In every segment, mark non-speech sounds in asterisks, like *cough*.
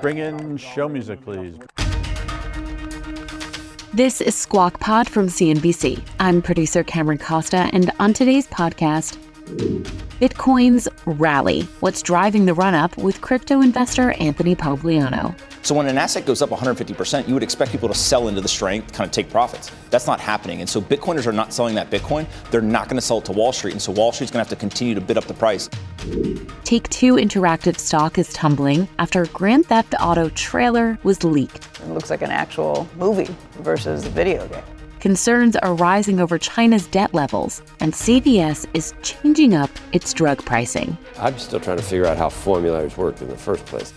Bring in show music, please. This is Squawk Pod from CNBC. I'm producer Cameron Costa, and on today's podcast, Bitcoin's rally. What's driving the run up with crypto investor Anthony Pompliano? So when an asset goes up 150%, you would expect people to sell into the strength, kind of take profits. That's not happening. And so Bitcoiners are not selling that Bitcoin. They're not going to sell it to Wall Street. And so Wall Street's going to have to continue to bid up the price. Take Two Interactive stock is tumbling after a Grand Theft Auto trailer was leaked. It looks like an actual movie versus a video game. Concerns are rising over China's debt levels, and CVS is changing up its drug pricing. I'm still trying to figure out how formularies work in the first place.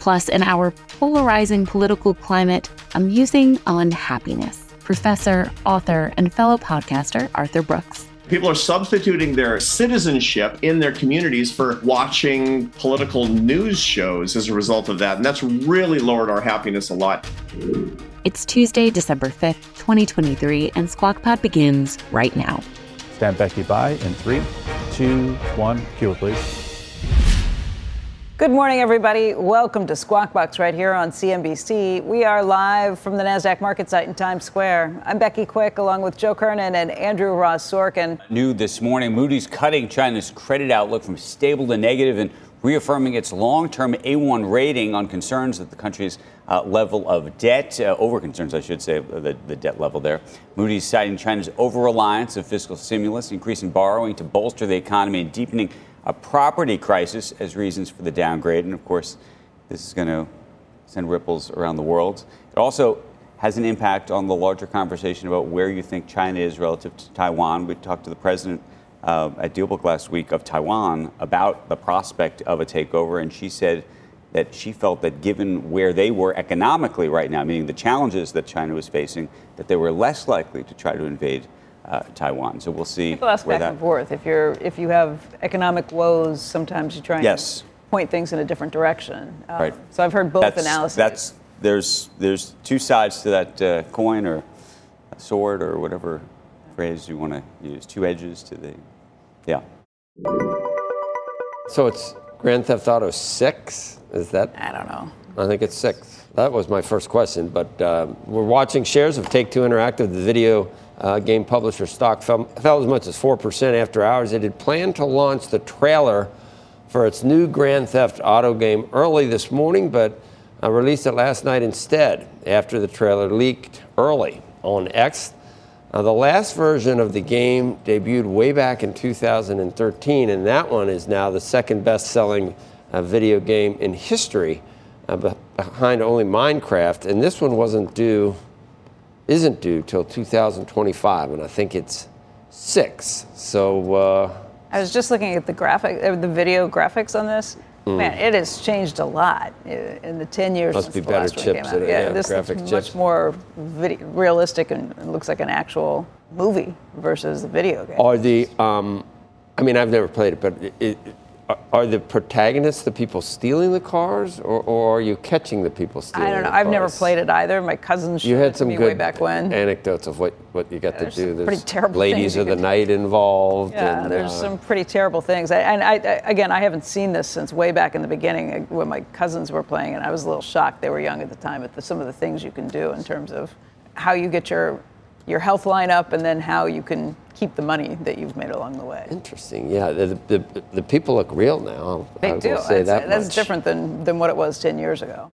Plus, in our polarizing political climate, musing on happiness. Professor, author, and fellow podcaster Arthur Brooks. People are substituting their citizenship in their communities for watching political news shows as a result of that. And that's really lowered our happiness a lot. It's Tuesday, December 5th, 2023, and Squawk Pod begins right now. Stand Becky by in three, two, one. Cue it, please. Good morning, everybody. Welcome to Squawk Box right here on CNBC. We are live from the NASDAQ market site in Times Square. I'm Becky Quick, along with Joe Kernen and Andrew Ross Sorkin. New this morning, Moody's cutting China's credit outlook from stable to negative and reaffirming its long term A1 rating on concerns that the country's uh, level of debt, uh, over concerns, I should say, the, the debt level there. Moody's citing China's over reliance of fiscal stimulus, increasing borrowing to bolster the economy, and deepening a property crisis as reasons for the downgrade. And of course, this is going to send ripples around the world. It also has an impact on the larger conversation about where you think China is relative to Taiwan. We talked to the president uh, at DealBook last week of Taiwan about the prospect of a takeover, and she said that she felt that given where they were economically right now, meaning the challenges that China was facing, that they were less likely to try to invade uh, Taiwan. So we'll see. People ask back that, and forth. If you're if you have economic woes, sometimes you try and yes. point things in a different direction. Uh, right. So I've heard both that's, analyses. That's there's there's two sides to that uh, coin or sword or whatever phrase you want to use. Two edges to the yeah. So it's Grand Theft Auto Six. Is that? I don't know. I think it's six. That was my first question. But uh, we're watching shares of Take Two Interactive, the video uh, game publisher stock fell, fell, as much as 4% after hours. It had planned to launch the trailer for its new Grand Theft Auto game early this morning, but uh, released it last night instead after the trailer leaked early on X. Uh, the last version of the game debuted way back in 2013, and that one is now the second best selling uh, video game in history, uh, behind only Minecraft. And this one wasn't due isn't due till 2025, and I think it's six. So uh, I was just looking at the graphic, uh, the video graphics on this. Mm. Man, it has changed a lot in the 10 years Must since be the better last chips one came out. in it, yeah, yeah, this graphic looks chips. much more video, realistic and looks like an actual movie versus the video game. Are the, um, I mean, I've never played it, but it, it, are the protagonists the people stealing the cars, or, or are you catching the people stealing? I don't know. I've never played it either. My cousins You showed it had to some me good way back when. anecdotes of what, what you got There's to do. some pretty terrible ladies things you of the night involved. Yeah, and, there's uh, some pretty terrible things. I, and I, I, again, I haven't seen this since way back in the beginning uh, when my cousins were playing, and I was a little shocked. They were young at the time at the, some of the things you can do in terms of how you get your your health lineup and then how you can keep the money that you've made along the way. Interesting. Yeah, the, the, the people look real now. They I will do. say That's, that that's much. different than, than what it was 10 years ago.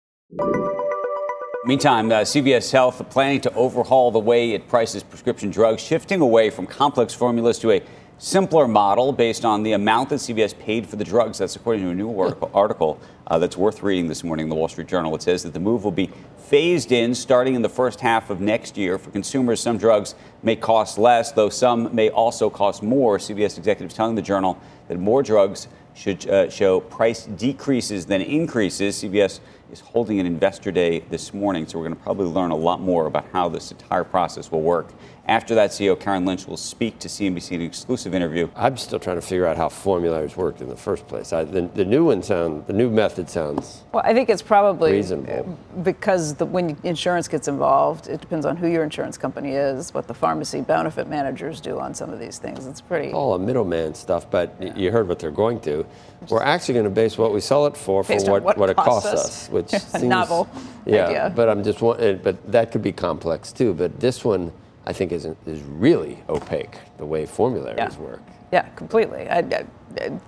Meantime, uh, CVS Health planning to overhaul the way it prices prescription drugs, shifting away from complex formulas to a simpler model based on the amount that CVS paid for the drugs. That's according to a new article, uh, that's worth reading this morning in the Wall Street Journal. It says that the move will be phased in starting in the first half of next year. For consumers, some drugs may cost less, though some may also cost more. CVS executives telling the Journal that more drugs should uh, show price decreases than increases. CVS is holding an investor day this morning, so we're going to probably learn a lot more about how this entire process will work. After that, CEO Karen Lynch will speak to CNBC in an exclusive interview. I'm still trying to figure out how formularies worked in the first place. I, the, the new one sound, the new method sounds Well, I think it's probably Reasonable. because the, when insurance gets involved, it depends on who your insurance company is, what the pharmacy benefit managers do on some of these things. It's pretty. all a middleman stuff. But y you heard what they're going to. We're actually going to base what we sell it for for Based on what, what it costs costs us. us, which *laughs* A seems, novel Yeah, idea. but I'm just wa- uh, but that could be complex too. But this one, I think, is is really opaque the way formularies Yeah. work. Yeah, completely. I, I,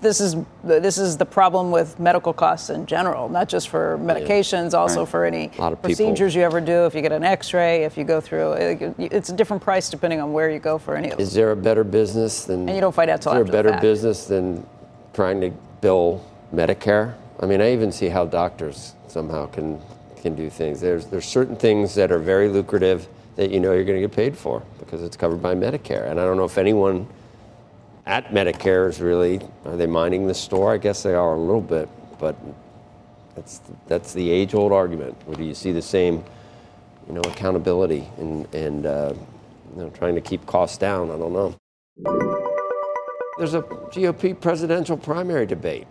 this is this is the problem with medical costs in general, not just for medications, also for any people- procedures you ever do. If you get an X-ray, if you go through, it- it's a different price depending on where you go for any of. Is there a better business than? And you don't find out till Is there a better fact. business than trying to bill Medicare? I mean, I even see how doctors somehow can can do things. There's there's certain things that are very lucrative that you know you're going to get paid for because it's covered by Medicare. And I don't know if anyone at Medicare is really are they minding the store? I guess they are a little bit, but that's that's the age old argument. Where do you see the same? you know, accountability and, and uh, you know, trying to keep costs down. I don't know. There's a GOP presidential primary debate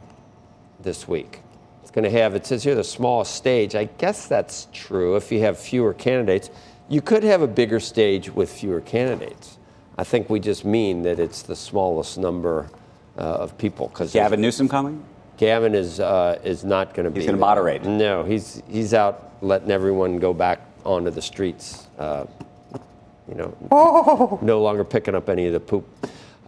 this week. It's going to have, it says here, the smallest stage. I guess that's true if you have fewer candidates. You could have a bigger stage with fewer candidates. I think we just mean that it's the smallest number uh, of people. Because Gavin Newsom coming? Gavin is uh, is not going to be. He's gonna moderate. No, he's he's out letting everyone go back onto the streets. Uh, you know, no longer picking up any of the poop.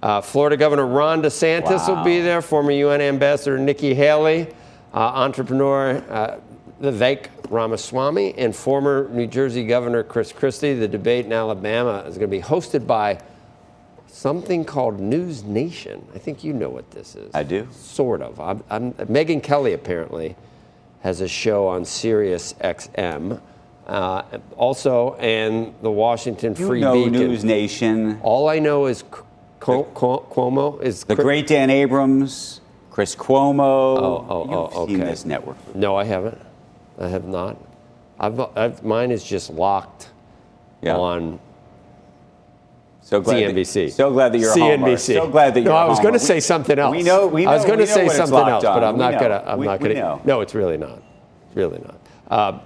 Uh, Florida Governor Ron DeSantis will be there. Former UN Ambassador Nikki Haley, uh, entrepreneur uh, Vivek Ramaswamy, and former New Jersey Governor Chris Christie. The debate in Alabama is going to be hosted by something called News Nation. I think you know what this is. I do. Sort of. I'm, I'm, Megyn Kelly apparently has a show on Sirius XM. Uh, also, and the Washington You Free know Beacon. News Nation. All I know is Cu- Cuomo is The great Dan Abrams, Chris Cuomo. Oh, oh, You've oh, seen this network. No, I haven't. I have not. I've, I've mine is just locked Yeah. on So glad that- CNBC. so glad that you're. CNBC. So glad that you're No, I was going to say something else. We know- we know I was going to say something else, on. but I'm We not going to. I'm We- not going to. No, it's really not. It's really not. Uh,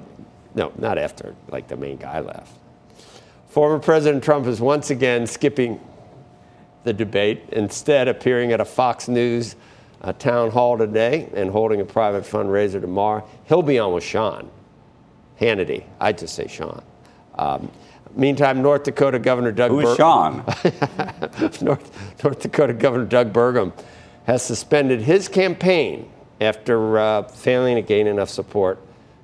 no, not after like the main guy left. Former President Trump is once again skipping the debate, instead appearing at a Fox News uh, town hall today and holding a private fundraiser tomorrow. He'll be on with Sean Hannity. I just say Sean. Um, meantime, North Dakota Governor Doug Who Bur- Sean? *laughs* North, North Dakota Governor Doug Burgum has suspended his campaign after uh, failing to gain enough support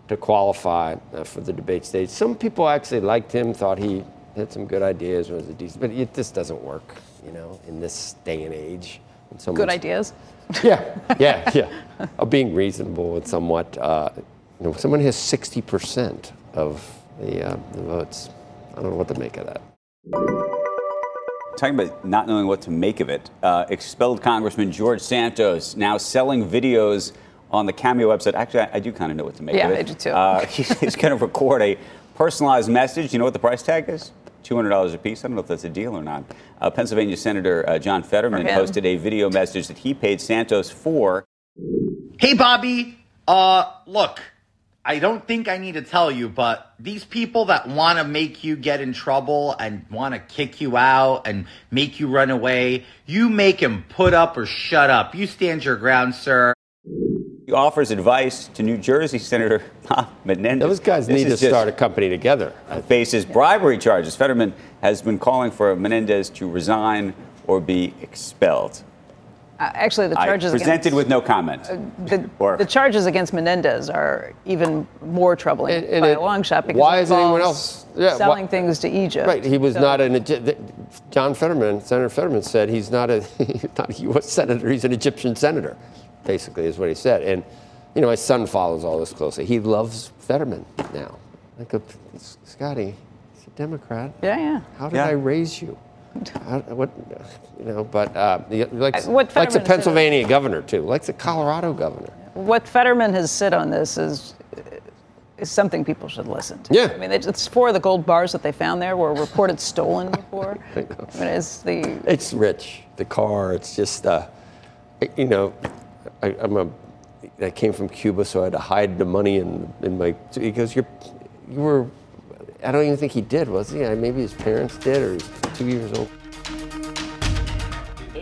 to qualify uh, for the debate stage. Some people actually liked him, thought he had some good ideas, was a decent, but it just doesn't work, you know, in this day and age. When Good ideas. *laughs* Yeah, yeah, yeah. Of being reasonable and somewhat, uh, you know, someone has 60% of the, uh, the votes. I don't know what to make of that. Talking about not knowing what to make of it, uh, expelled Congressman George Santos now selling videos on the Cameo website. Actually, I, I do kind of know what to make Yeah, of it. Yeah, I do too. Uh, *laughs* he's going to record a personalized message. You know what the price tag is? $200 a piece. I don't know if that's a deal or not. Uh, Pennsylvania Senator uh, John Fetterman posted a video message that he paid Santos for. Hey, Bobby. Uh, look, I don't think I need to tell you, but these people that want to make you get in trouble and want to kick you out and make you run away, you make them put up or shut up. You stand your ground, sir. He offers advice to New Jersey Senator *laughs* Bob Menendez. Those guys This need to start a company together. faces bribery charges. Fetterman has been calling for Menendez to resign or be expelled. Uh, actually, the I charges presented against, with no comment. the, or- the charges against Menendez are even more troubling And- and by it- a long shot because why is anyone else- yeah, selling why- things to Egypt? Right, he was So- not an Egy- John Fetterman, Senator Fetterman said he's not a, *laughs* he's not a U.S. senator. He's an Egyptian senator, basically, is what he said. And you know, my son follows all this closely. He loves Fetterman now. I go, Scotty, he's a Democrat. Yeah, yeah. How did Yeah. I raise you? I, what, you know, but uh, he likes, Uh, what likes a Fetterman said- Pennsylvania governor too, likes a Colorado governor. What Fetterman has said on this is is something people should listen to. Yeah. I mean, it's, it's four of the gold bars that they found there were reported stolen *laughs* before. I mean, it's the It's rich. The car. It's just, uh, you know, I, I'm a. I came from Cuba, so I had to hide the money in in my. He goes, "You're, you were." I don't even think he did, was he? Maybe his parents did, or he's two years old.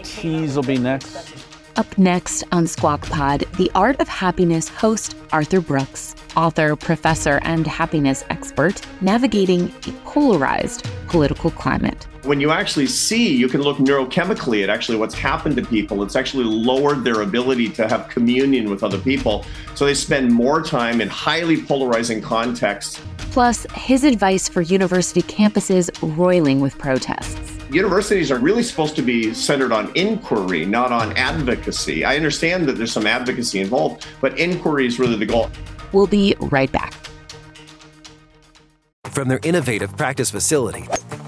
Tease will be next. Up next on Squawk Pod, the Art of Happiness host Arthur Brooks, author, professor, and happiness expert, navigating a polarized political climate. When you actually see, you can look neurochemically at actually what's happened to people. It's actually lowered their ability to have communion with other people. So they spend more time in highly polarizing contexts. Plus, his advice for university campuses roiling with protests. Universities are really supposed to be centered on inquiry, not on advocacy. I understand that there's some advocacy involved, but inquiry is really the goal. We'll be right back. From their innovative practice facility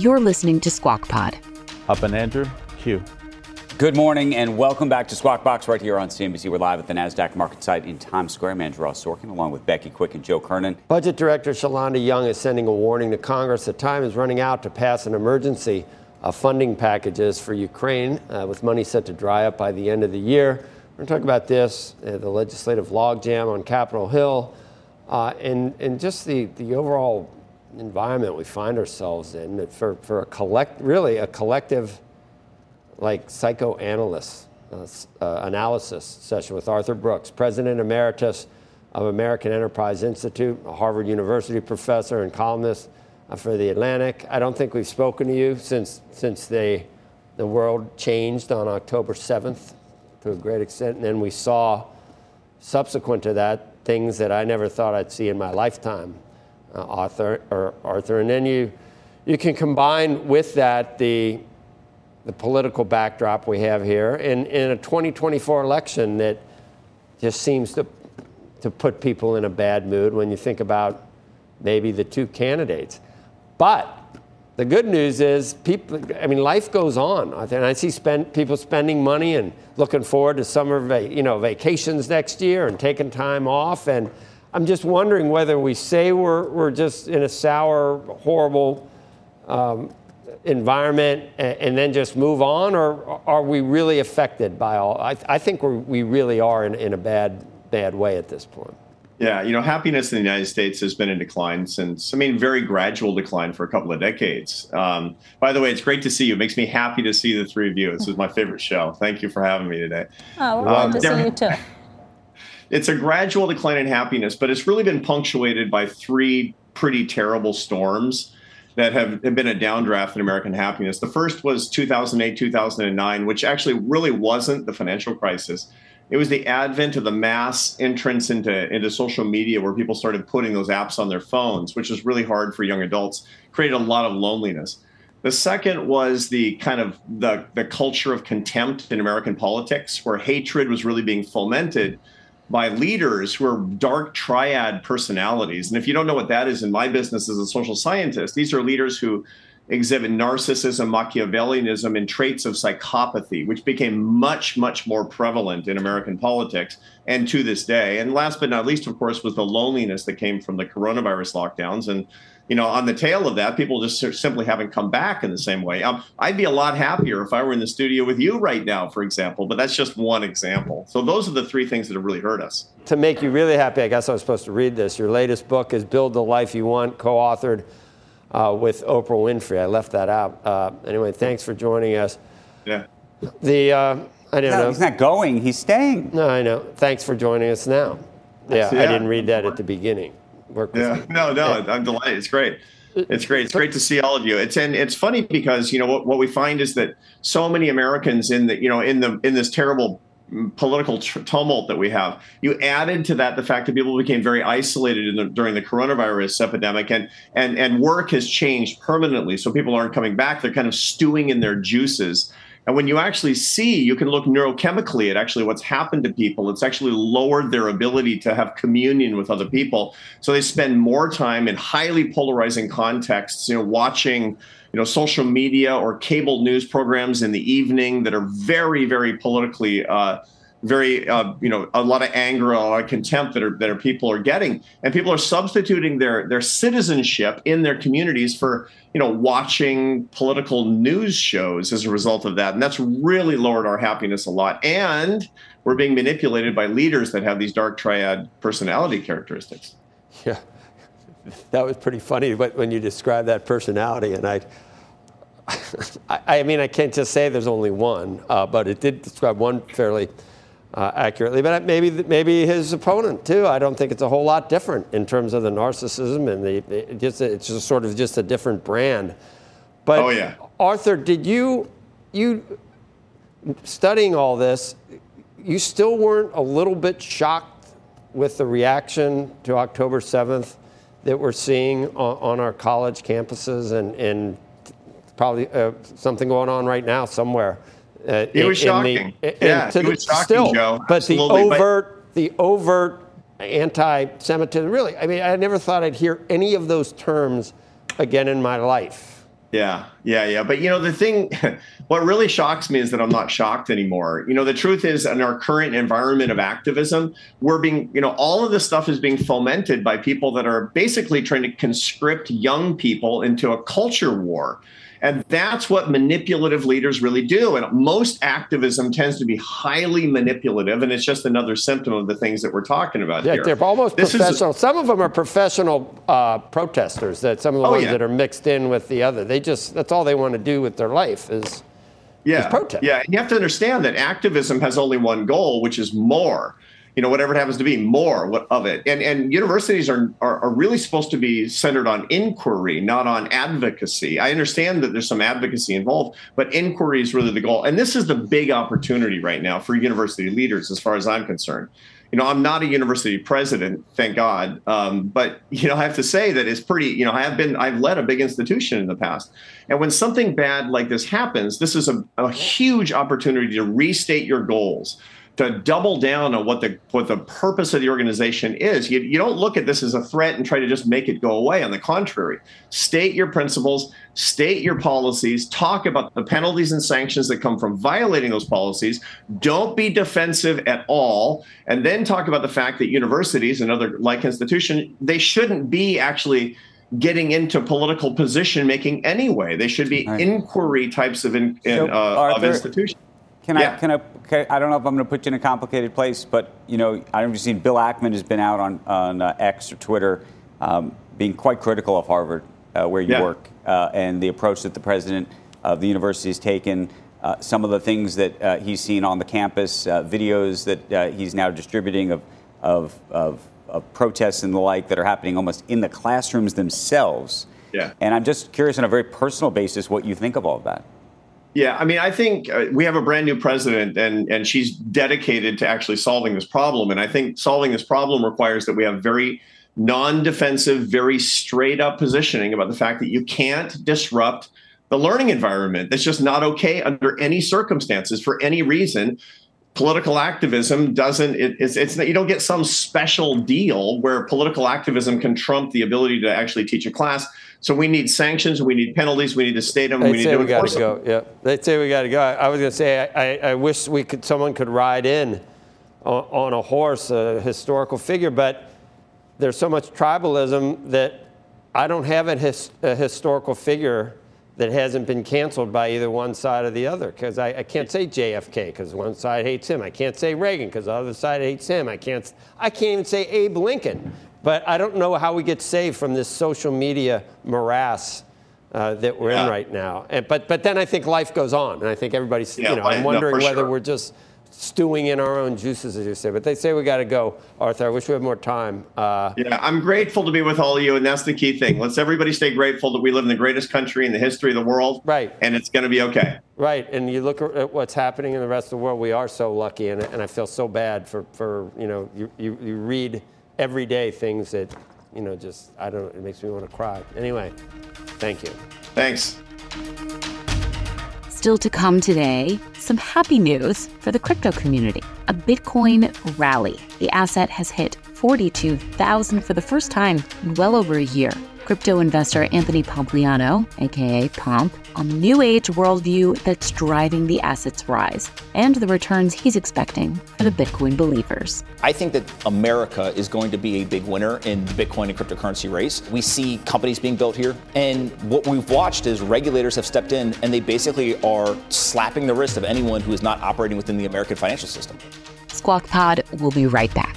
You're listening to Squawk Pod. Up and Andrew, Q. Good morning and welcome back to Squawk Box right here on CNBC. We're live at the NASDAQ market site in Times Square. I'm Andrew Ross Sorkin along with Becky Quick and Joe Kernen. Budget Director Shalanda Young is sending a warning to Congress. that time is running out to pass an emergency uh, funding packages for Ukraine, uh, with money set to dry up by the end of the year. We're going to talk about this, uh, the legislative logjam on Capitol Hill, uh, and, and just the, the overall environment we find ourselves in for, for a collect, really a collective like psychoanalyst uh, uh, analysis session with Arthur Brooks, President Emeritus of American Enterprise Institute, a Harvard University professor and columnist uh, for The Atlantic. I don't think we've spoken to you since, since they, the world changed on October 7th to a great extent. And then we saw, subsequent to that, things that I never thought I'd see in my lifetime, uh, Arthur, or Arthur. And then you, you can combine with that the the political backdrop we have here in, in a 2024 election that just seems to, to put people in a bad mood when you think about maybe the two candidates. But the good news is people, I mean, life goes on. And I see spend, people spending money and looking forward to summer, va- you know, vacations next year and taking time off. And I'm just wondering whether we say we're, we're just in a sour, horrible um, environment and, and then just move on, or are we really affected by all? I, I think we're, we really are in, in a bad, bad way at this point. Yeah, you know, happiness in the United States has been in decline since, I mean, very gradual decline for a couple of decades. Um, by the way, it's great to see you. It makes me happy to see the three of you. This is my favorite show. Thank you for having me today. Oh, we're Um, glad to there- see you too. It's a gradual decline in happiness, but it's really been punctuated by three pretty terrible storms that have, have been a downdraft in American happiness. The first was 2008, 2009, which actually really wasn't the financial crisis. It was the advent of the mass entrance into, into social media where people started putting those apps on their phones, which was really hard for young adults, created a lot of loneliness. The second was the kind of the, the culture of contempt in American politics, where hatred was really being fomented by leaders who are dark triad personalities. And if you don't know what that is in my business as a social scientist, these are leaders who exhibit narcissism, Machiavellianism, and traits of psychopathy, which became much, much more prevalent in American politics and to this day. And last but not least, of course, was the loneliness that came from the coronavirus lockdowns. And you know, on the tail of that, people just simply haven't come back in the same way. Um, I'd be a lot happier if I were in the studio with you right now, for example, but that's just one example. So those are the three things that have really hurt us. To make you really happy, I guess I was supposed to read this. Your latest book is Build the Life You Want, co authored uh, with Oprah Winfrey. I left that out. Uh, anyway, thanks for joining us. Yeah. The, uh, I don't no, know. He's not going, he's staying. No, I know. Thanks for joining us now. *laughs* Yeah, Yeah. I didn't read that at the beginning. Work Yeah, you. no, no, I'm delighted. It's great. It's great. It's great to see all of you. It's and it's funny because you know what, what we find is that so many Americans in the you know in the in this terrible political tr- tumult that we have, you added to that the fact that people became very isolated the, during the coronavirus epidemic, and and and work has changed permanently. So people aren't coming back; they're kind of stewing in their juices. And when you actually see, you can look neurochemically at actually what's happened to people. It's actually lowered their ability to have communion with other people. So they spend more time in highly polarizing contexts, you know, watching, you know, social media or cable news programs in the evening that are very, very politically uh, very uh, you know a lot of anger a lot of contempt that are that are people are getting. And people are substituting their their citizenship in their communities for you know watching political news shows as a result of that. And that's really lowered our happiness a lot. And we're being manipulated by leaders that have these dark triad personality characteristics. Yeah, that was pretty funny when you described that personality, and I, *laughs* I, I mean, I can't just say there's only one, uh, but it did describe one fairly uh, accurately. But maybe maybe his opponent too. I don't think it's a whole lot different in terms of the narcissism and the it just it's just sort of just a different brand. But Oh, yeah. Arthur, did you you studying all this? You still weren't a little bit shocked with the reaction to October 7th that we're seeing on, on our college campuses and, and probably uh, something going on right now somewhere. Uh, It was in- in the- shocking. in- Yeah, it the- was shocking, still, Joe. But the Absolutely. But- overt, the overt anti-Semitism, really, I mean, I never thought I'd hear any of those terms again in my life. Yeah, yeah, yeah. But you know, the thing, *laughs* what really shocks me is that I'm not shocked anymore. You know, the truth is, in our current environment of activism, we're being, you know, all of this stuff is being fomented by people that are basically trying to conscript young people into a culture war. And that's what manipulative leaders really do. And most activism tends to be highly manipulative. And it's just another symptom of the things that we're talking about Yeah, here. they're almost This is- professional. some of them are professional uh, protesters. That some of the Oh, ones yeah. that are mixed in with the other. They just that's all they want to do with their life is yeah, protest. Yeah, and you have to understand that activism has only one goal, which is more. You know, whatever it happens to be, more of it. And and universities are, are are really supposed to be centered on inquiry, not on advocacy. I understand that there's some advocacy involved, but inquiry is really the goal. And this is the big opportunity right now for university leaders, as far as I'm concerned. You know, I'm not a university president, thank God. Um, but you know, I have to say that it's pretty. You know, I have been, I've led a big institution in the past, and when something bad like this happens, this is a, a huge opportunity to restate your goals, to double down on what the what the purpose of the organization is. You, you don't look at this as a threat and try to just make it go away. On the contrary, state your principles, state your policies, talk about the penalties and sanctions that come from violating those policies. Don't be defensive at all, and then talk about the fact that universities and other like institutions they shouldn't be actually getting into political position making anyway. They should be inquiry types of in, So, uh, of institutions. Can I, can I, can I, I don't know if I'm going to put you in a complicated place, but, you know, I've seen Bill Ackman has been out on, on uh, X or Twitter um, being quite critical of Harvard, uh, where you Yeah. work, uh, and the approach that the president of the university has taken, uh, some of the things that uh, he's seen on the campus, uh, videos that uh, he's now distributing of, of, of, of protests and the like that are happening almost in the classrooms themselves. Yeah. And I'm just curious on a very personal basis what you think of all of that. Yeah, I mean, I think uh, we have a brand new president, and and she's dedicated to actually solving this problem. And I think solving this problem requires that we have very non-defensive, very straight up positioning about the fact that you can't disrupt the learning environment. That's just not okay under any circumstances for any reason. political activism doesn't it, it's, it's you don't get some special deal where political activism can trump the ability to actually teach a class so we need sanctions we need penalties we need to state them they we need to we enforce to them. go. Yeah, they say we got to go. I, I was going to say I, I, wish we could someone could ride in on, on a horse, a historical figure, but there's so much tribalism that I don't have a, his, a historical figure that hasn't been canceled by either one side or the other. Because I, I, can't say JFK because one side hates him. I can't say Reagan because the other side hates him. I can't. I can't even say Abe Lincoln. But I don't know how we get saved from this social media morass uh, that we're yeah. in right now. And, but but then I think life goes on, and I think everybody's. Yeah, you know, I'm wondering no, whether sure. we're just stewing in our own juices, as you say. But they say we got to go, Arthur. I wish we had more time. Uh, yeah, I'm grateful to be with all of you, and that's the key thing. Let's everybody stay grateful that we live in the greatest country in the history of the world. Right. And it's going to be okay. Right. And you look at what's happening in the rest of the world. We are so lucky, and, and I feel so bad for, for you know, you, you, you read every day things that, you know, just, I don't it makes me want to cry. Anyway, thank you. Thanks. Still to come today, some happy news for the crypto community. A Bitcoin rally. The asset has hit 42,000 for the first time in well over a year crypto investor Anthony Pompliano, aka Pomp, on the new age worldview that's driving the asset's rise and the returns he's expecting for the Bitcoin believers. I think that America is going to be a big winner in the Bitcoin and cryptocurrency race. We see companies being built here, and what we've watched is regulators have stepped in and they basically are slapping the wrist of anyone who is not operating within the American financial system. Squawk Pod will be right back.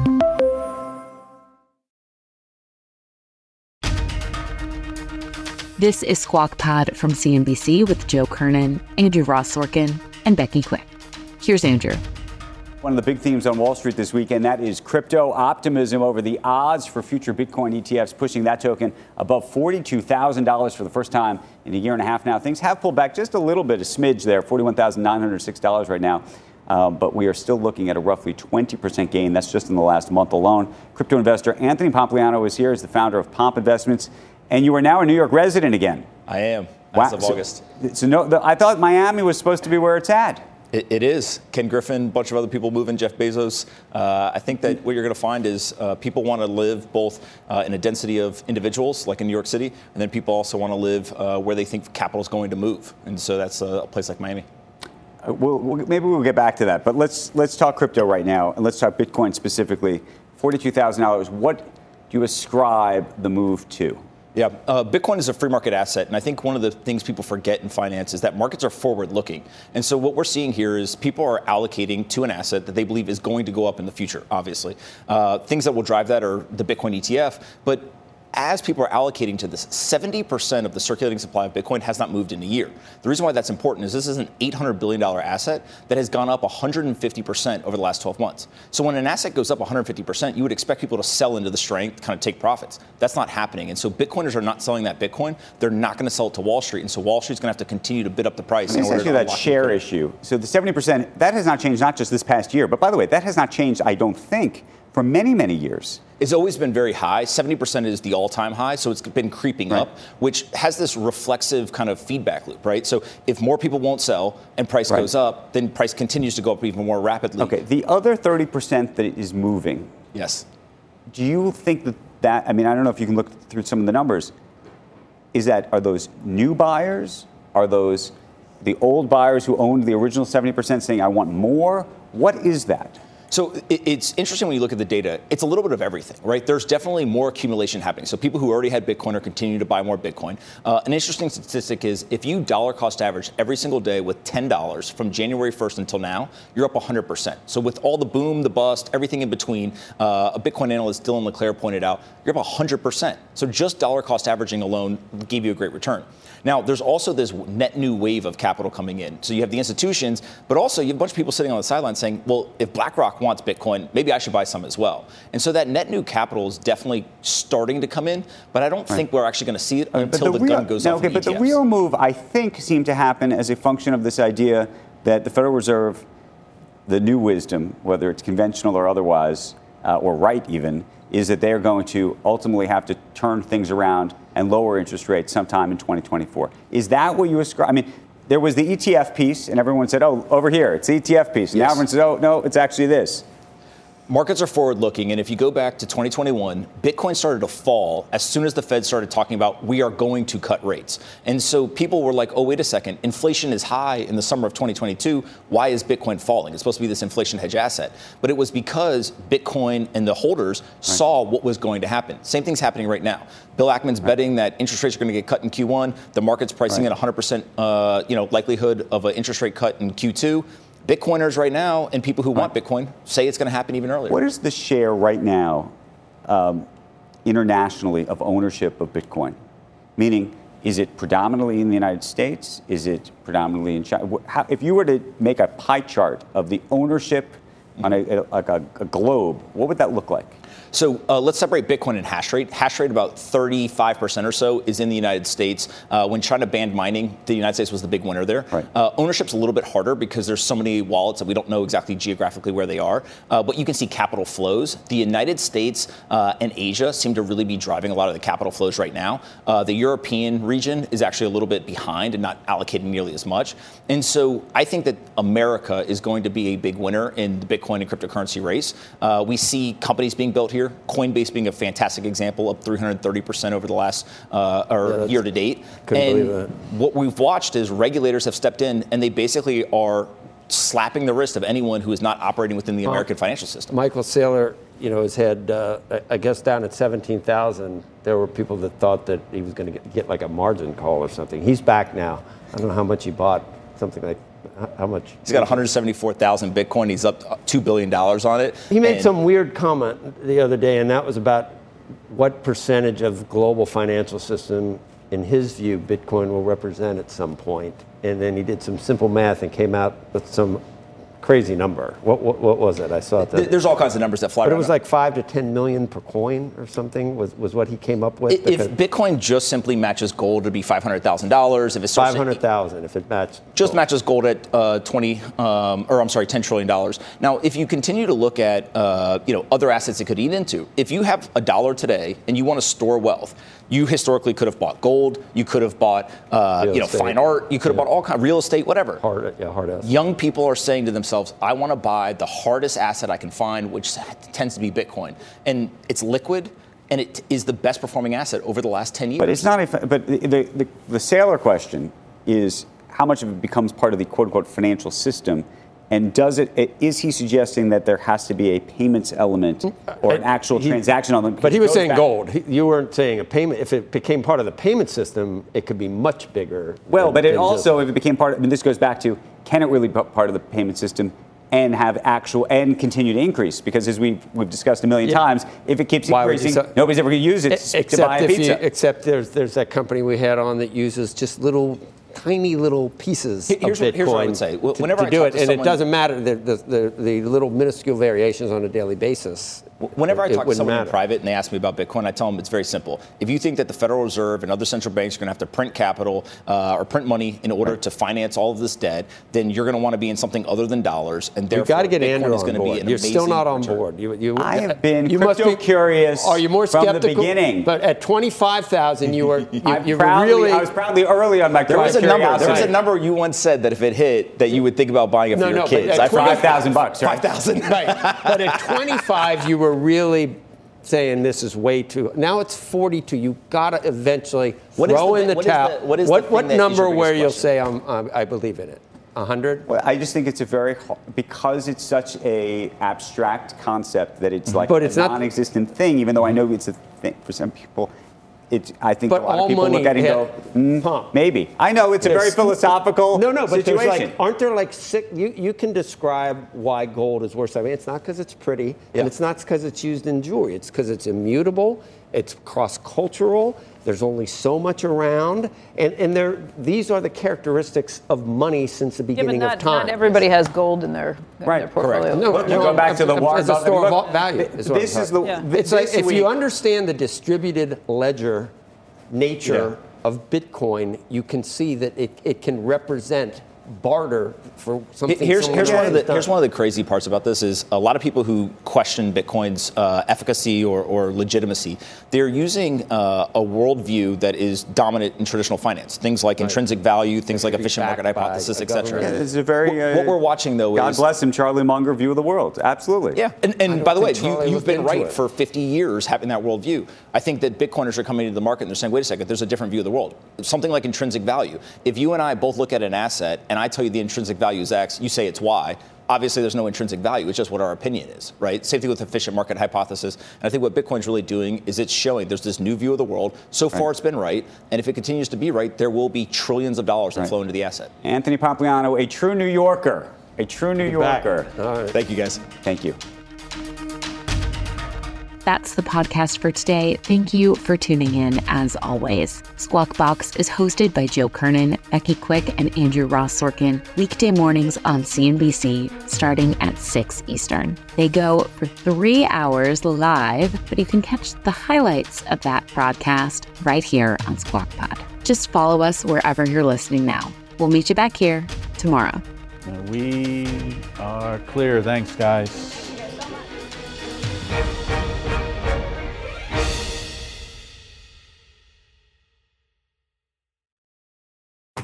This is Squawk Pod from CNBC with Joe Kernen, Andrew Ross Sorkin, and Becky Quick. Here's Andrew. One of the big themes on Wall Street this weekend that is crypto optimism over the odds for future Bitcoin ETFs, pushing that token above $42,000 for the first time in a year and a half now. Things have pulled back just a little bit, a smidge there, $41,906 right now. Um, but we are still looking at a roughly 20% gain. That's just in the last month alone. Crypto investor Anthony Pompliano is here as the founder of Pomp Investments and you are now a New York resident again. I am. Wow. As of so, August. So no, the, I thought Miami was supposed to be where it's at. It, it is. Ken Griffin, a bunch of other people moving, Jeff Bezos. Uh, I think that what you're going to find is uh, people want to live both uh, in a density of individuals, like in New York City, and then people also want to live uh, where they think capital is going to move. And so that's a place like Miami. Uh, we'll, we'll, maybe we'll get back to that, but let's let's talk crypto right now, and let's talk Bitcoin specifically. Forty-two thousand dollars. What do you ascribe the move to? Yeah, uh, Bitcoin is a free market asset, and I think one of the things people forget in finance is that markets are forward-looking. And so what we're seeing here is people are allocating to an asset that they believe is going to go up in the future. Obviously, uh, things that will drive that are the Bitcoin ETF, but as people are allocating to this, 70% of the circulating supply of Bitcoin has not moved in a year. The reason why that's important is this is an $800 billion asset that has gone up 150% over the last 12 months. So when an asset goes up 150%, you would expect people to sell into the strength, kind of take profits. That's not happening. And so Bitcoiners are not selling that Bitcoin. They're not going to sell it to Wall Street. And so Wall Street's going to have to continue to bid up the price. Let me ask you that share issue. So the 70%, that has not changed not just this past year, but by the way, that has not changed, I don't think, for many, many years. It's always been very high. 70% is the all time high, so it's been creeping right. up, which has this reflexive kind of feedback loop, right? So if more people won't sell and price right. goes up, then price continues to go up even more rapidly. Okay, the other 30% that is moving. Yes. Do you think that that, I mean, I don't know if you can look through some of the numbers. Is that, are those new buyers? Are those the old buyers who owned the original 70% saying, I want more? What is that? So it's interesting when you look at the data. It's a little bit of everything, right? There's definitely more accumulation happening. So people who already had Bitcoin are continuing to buy more Bitcoin. Uh, an interesting statistic is if you dollar cost average every single day with $10 from January 1st until now, you're up 100%. So with all the boom, the bust, everything in between, uh, a Bitcoin analyst, Dylan LeClair, pointed out, you're up 100%. So just dollar cost averaging alone gave you a great return. Now, there's also this net new wave of capital coming in. So you have the institutions, but also you have a bunch of people sitting on the sidelines saying, well, if BlackRock wants Bitcoin, maybe I should buy some as well. And so that net new capital is definitely starting to come in, but I don't right. think we're actually going to see it until the, the real, gun goes no, off. Okay, but ETFs. the real move, I think, seemed to happen as a function of this idea that the Federal Reserve, the new wisdom, whether it's conventional or otherwise, uh, or right even, is that they're going to ultimately have to turn things around and lower interest rates sometime in 2024. Is that what you ascribe? I mean, there was the ETF piece, and everyone said, oh, over here, it's the ETF piece. Yes. Now everyone says, oh, no, it's actually this markets are forward looking. And if you go back to 2021, Bitcoin started to fall as soon as the Fed started talking about we are going to cut rates. And so people were like, oh, wait a second, inflation is high in the summer of 2022. Why is Bitcoin falling? It's supposed to be this inflation hedge asset. But it was because Bitcoin and the holders right. saw what was going to happen. Same thing's happening right now. Bill Ackman's right. betting that interest rates are going to get cut in Q1. The market's pricing right. in 100% uh, you know, likelihood of an interest rate cut in Q2. Bitcoiners right now and people who want Bitcoin say it's going to happen even earlier. What is the share right now um, internationally of ownership of Bitcoin? Meaning, is it predominantly in the United States? Is it predominantly in China? How, if you were to make a pie chart of the ownership on a, a, like a, a globe, what would that look like? So uh, let's separate Bitcoin and hash rate. Hash rate, about 35% or so, is in the United States. Uh, when China banned mining, the United States was the big winner there. Right. Uh, ownership's a little bit harder because there's so many wallets that we don't know exactly geographically where they are. Uh, but you can see capital flows. The United States uh, and Asia seem to really be driving a lot of the capital flows right now. Uh, the European region is actually a little bit behind and not allocating nearly as much. And so I think that America is going to be a big winner in the Bitcoin and cryptocurrency race. we see companies being built here here. Coinbase being a fantastic example, up 330% over the last uh, or yeah, year to date. And what we've watched is regulators have stepped in and they basically are slapping the wrist of anyone who is not operating within the American financial system. Michael Saylor, you know, has had, uh, I guess, down at 17,000. There were people that thought that he was going to get, get like a margin call or something. He's back now. I don't know how much he bought, something like how much? He's got 174,000 Bitcoin. He's up $2 billion on it. He made some weird comment the other day, and that was about what percentage of global financial system, in his view, Bitcoin will represent at some point. And then he did some simple math and came out with some crazy number. What, what, what was it? I saw it. There's all kinds of numbers that fly. But it was like five to ten million per coin or something. Was was what he came up with? If Bitcoin just simply matches gold, it'd be five hundred thousand dollars. If it's five hundred thousand, if it matches just gold. matches gold at uh, twenty, um, or I'm sorry, ten trillion dollars. Now, if you continue to look at uh, you know other assets it could eat into, if you have a dollar today and you want to store wealth, you historically could have bought gold, you could have bought uh, you know estate. fine art, you could have yeah. bought all kind of real estate, whatever. Hard, yeah, hard asset. Young people are saying to themselves, I want to buy the hardest asset I can find, which tends to be Bitcoin, and it's liquid. And it is the best performing asset over the last 10 years. But it's not, a, but the, the, the, the Saylor question is how much of it becomes part of the quote unquote financial system and does it? Is he suggesting that there has to be a payments element mm, or an actual he, transaction on them? But he was saying back. gold. You weren't saying a payment. If it became part of the payment system, it could be much bigger. Well, but it also, if it became part, of, I mean, this goes back to can it really be part of the payment system? and have actual and continue to increase because as we've, we've discussed a million yeah. times, if it keeps Why increasing, so, nobody's ever going to use it except to buy a pizza. You, except there's there's that company we had on that uses just little tiny little pieces here's of Bitcoin what, here's what I would say. Whenever to, to do it, and someone, it doesn't matter the, the, the, the, little minuscule variations on a daily basis. Whenever I talk to someone matter. in private and they ask me about Bitcoin, I tell them it's very simple. If you think that the Federal Reserve and other central banks are going to have to print capital uh, or print money in order right. to finance all of this debt, then you're going to want to be in something other than dollars, and therefore got to get Bitcoin Andrew is going to be an You're still not on return. board. You, you, I have *laughs* been you must be curious. Are you more skeptical? From the beginning, but at 25,000, you were you, you proudly, really. I was proudly early on my. There was a number. There was a number you once said that if it hit, that you would think about buying it for no, your no, kids. I five thousand bucks. Five thousand. *laughs* Right. But at 25, you were really saying this is way too. Now it's 42. You got to eventually what throw the, in the towel. What, is the, what, what, what number where you'll say I'm, I'm, i believe in it? 100? Well, I just think it's a very because it's such a abstract concept that it's mm-hmm. like But a it's not- non-existent thing. Even though I know it's a thing for some people, it. I think But a lot of people look at it and go, mm, maybe. I know it's a very philosophical No, no, but situation. like, aren't there like six? You, you can describe why gold is worth. I mean, it's not because it's pretty, Yeah. and it's not because it's used in jewelry. It's because it's immutable. It's cross-cultural. There's only so much around, and and there these are the characteristics of money since the Yeah, but beginning not, of time. not everybody has gold in their, in Right, their portfolio. correct. No, Look, no, you go back to the as- Warren as a Buffett- store of look, value. is what I'm this is the. about. Yeah. It's like this if week- you understand the distributed ledger nature Yeah. of Bitcoin, you can see that it, it can represent barter for something. Here's, here's, one of the, here's one of the crazy parts about this is a lot of people who question Bitcoin's uh, efficacy or, or legitimacy, they're using uh, a worldview that is dominant in traditional finance. Things like intrinsic value, things like efficient market hypothesis, a etc. Yeah, it's a very. What- what uh, we're watching, though, is God is- bless him, Charlie Munger view of the world. Absolutely. Yeah, and, and by the way, you, you've been right it. for 50 years having that worldview. I think that Bitcoiners are coming into the market and they're saying, wait a second, there's a different view of the world. Something like intrinsic value. If you and I both look at an asset and I tell you the intrinsic value is X, you say it's Y. Obviously, there's no intrinsic value. It's just what our opinion is, right? Same thing with efficient market hypothesis. And I think what Bitcoin's really doing is it's showing there's this new view of the world. So far, it's been right. And if it continues to be right, there will be trillions of dollars that Right. flow into the asset. Anthony Pompliano, a true New Yorker. A true New. Yorker. All right. Thank you, guys. Thank you. That's the podcast for today. Thank you for tuning in as always. Squawk Box is hosted by Joe Kernen, Becky Quick, and Andrew Ross Sorkin, weekday mornings on CNBC starting at 6 Eastern. They go for three hours live, but you can catch the highlights of that broadcast right here on Squawk Pod. Just follow us wherever you're listening now. We'll meet you back here tomorrow. We are clear. Thanks, guys.